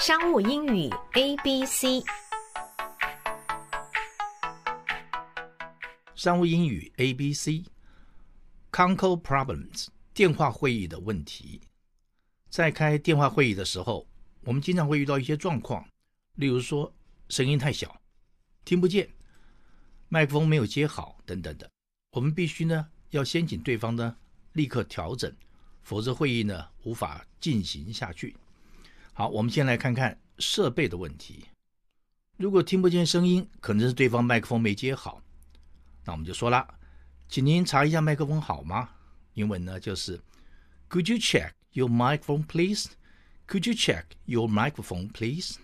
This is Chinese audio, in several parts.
商务英语 A B C，商务英语 A B C，Concall problems 电话会议的问题。在开电话会议的时候，我们经常会遇到一些状况，例如说声音太小，听不见，麦克风没有接好等等的。我们必须呢要先请对方呢立刻调整，否则会议呢无法进行下去。好，我们先来看看设备的问题。如果听不见声音，可能是对方麦克风没接好。那我们就说了，请您查一下麦克风好吗？英文呢就是 Could you check your microphone, please? Could you check your microphone, please?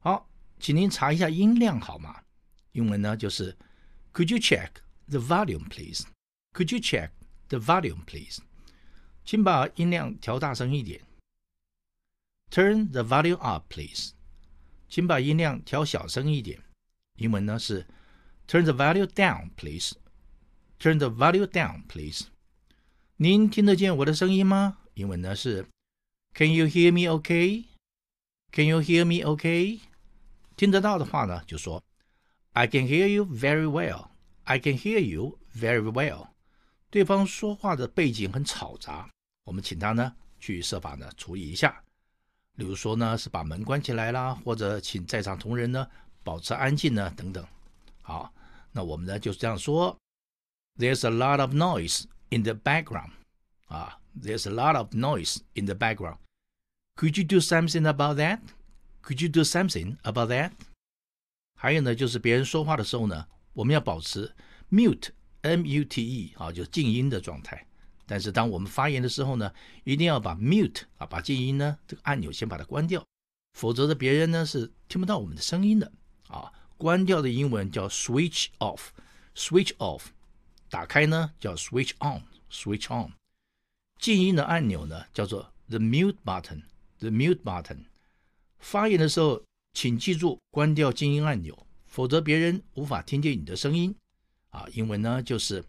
好，请您查一下音量好吗？英文呢就是 Could you check the volume, please? Could you check the volume, please? 请把音量调大声一点。Turn the volume up, please. 请把音量调小声一点。英文呢是 Turn the volume down, please. Turn the volume down, please. 您听得见我的声音吗？英文呢是 Can you hear me okay? Can you hear me okay? 听得到的话呢，就说 I can hear you very well. I can hear you very well. 对方说话的背景很嘈杂，我们请他呢去设法呢处理一下。例如说呢，是把门关起来啦，或者请在场同仁呢保持安静呢，等等。好，那我们呢就是这样说：There's a lot of noise in the background. 啊，There's a lot of noise in the background. Could you do something about that? Could you do something about that? 还有呢，就是别人说话的时候呢，我们要保持 mute，M-U-T-E 啊，就是静音的状态。但是当我们发言的时候呢，一定要把 mute 啊，把静音呢这个按钮先把它关掉，否则的别人呢是听不到我们的声音的啊。关掉的英文叫 switch off，switch off，打开呢叫 switch on，switch on。静音的按钮呢叫做 the mute button，the mute button。发言的时候，请记住关掉静音按钮，否则别人无法听见你的声音啊。英文呢就是。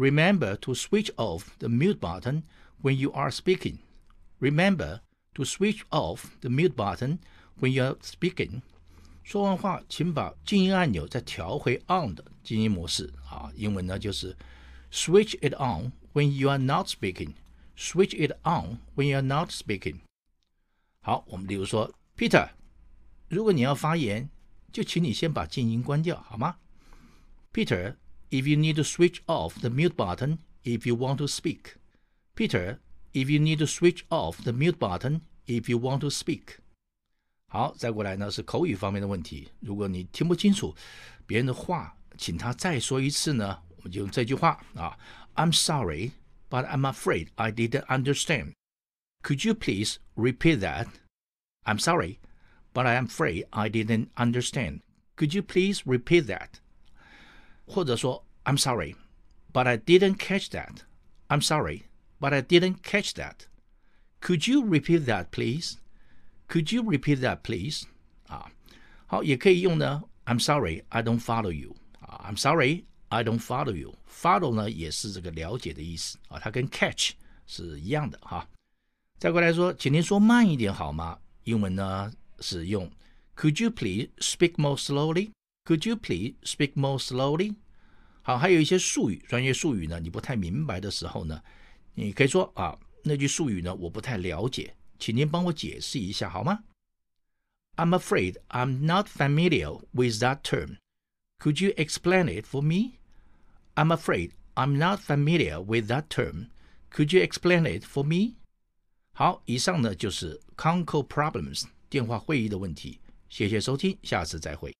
Remember to switch off the mute button when you are speaking. Remember to switch off the mute button when you are speaking. 说完话，请把静音按钮再调回 on 的静音模式啊。英文呢就是 switch it on when you are not speaking. Switch it on when you are not speaking. 好，我们例如说，Peter，如果你要发言，就请你先把静音关掉，好吗？Peter。 If you need to switch off the mute button if you want to speak, Peter. If you need to switch off the mute button if you want to speak. 好，再过来呢是口语方面的问题。如果你听不清楚别人的话，请他再说一次呢，我们就用这句话啊：I'm sorry, but I'm afraid I didn't understand. Could you please repeat that? I'm sorry, but I'm afraid I didn't understand. Could you please repeat that? 或者说，I'm sorry, but I didn't catch that. I'm sorry, but I didn't catch that. Could you repeat that, please? Could you repeat that, please? 啊，好，也可以用呢。I'm sorry, I don't follow you. 啊，I'm sorry, I don't follow you. Follow 呢也是这个了解的意思啊，它跟 catch 是一样的哈。再过来说，请您说慢一点好吗？英文呢是用 Could you please speak more slowly? Could you please speak more slowly？好，还有一些术语，专业术语呢，你不太明白的时候呢，你可以说啊，那句术语呢，我不太了解，请您帮我解释一下好吗？I'm afraid I'm not familiar with that term. Could you explain it for me? I'm afraid I'm not familiar with that term. Could you explain it for me? 好，以上呢就是 Concall Problems 电话会议的问题。谢谢收听，下次再会。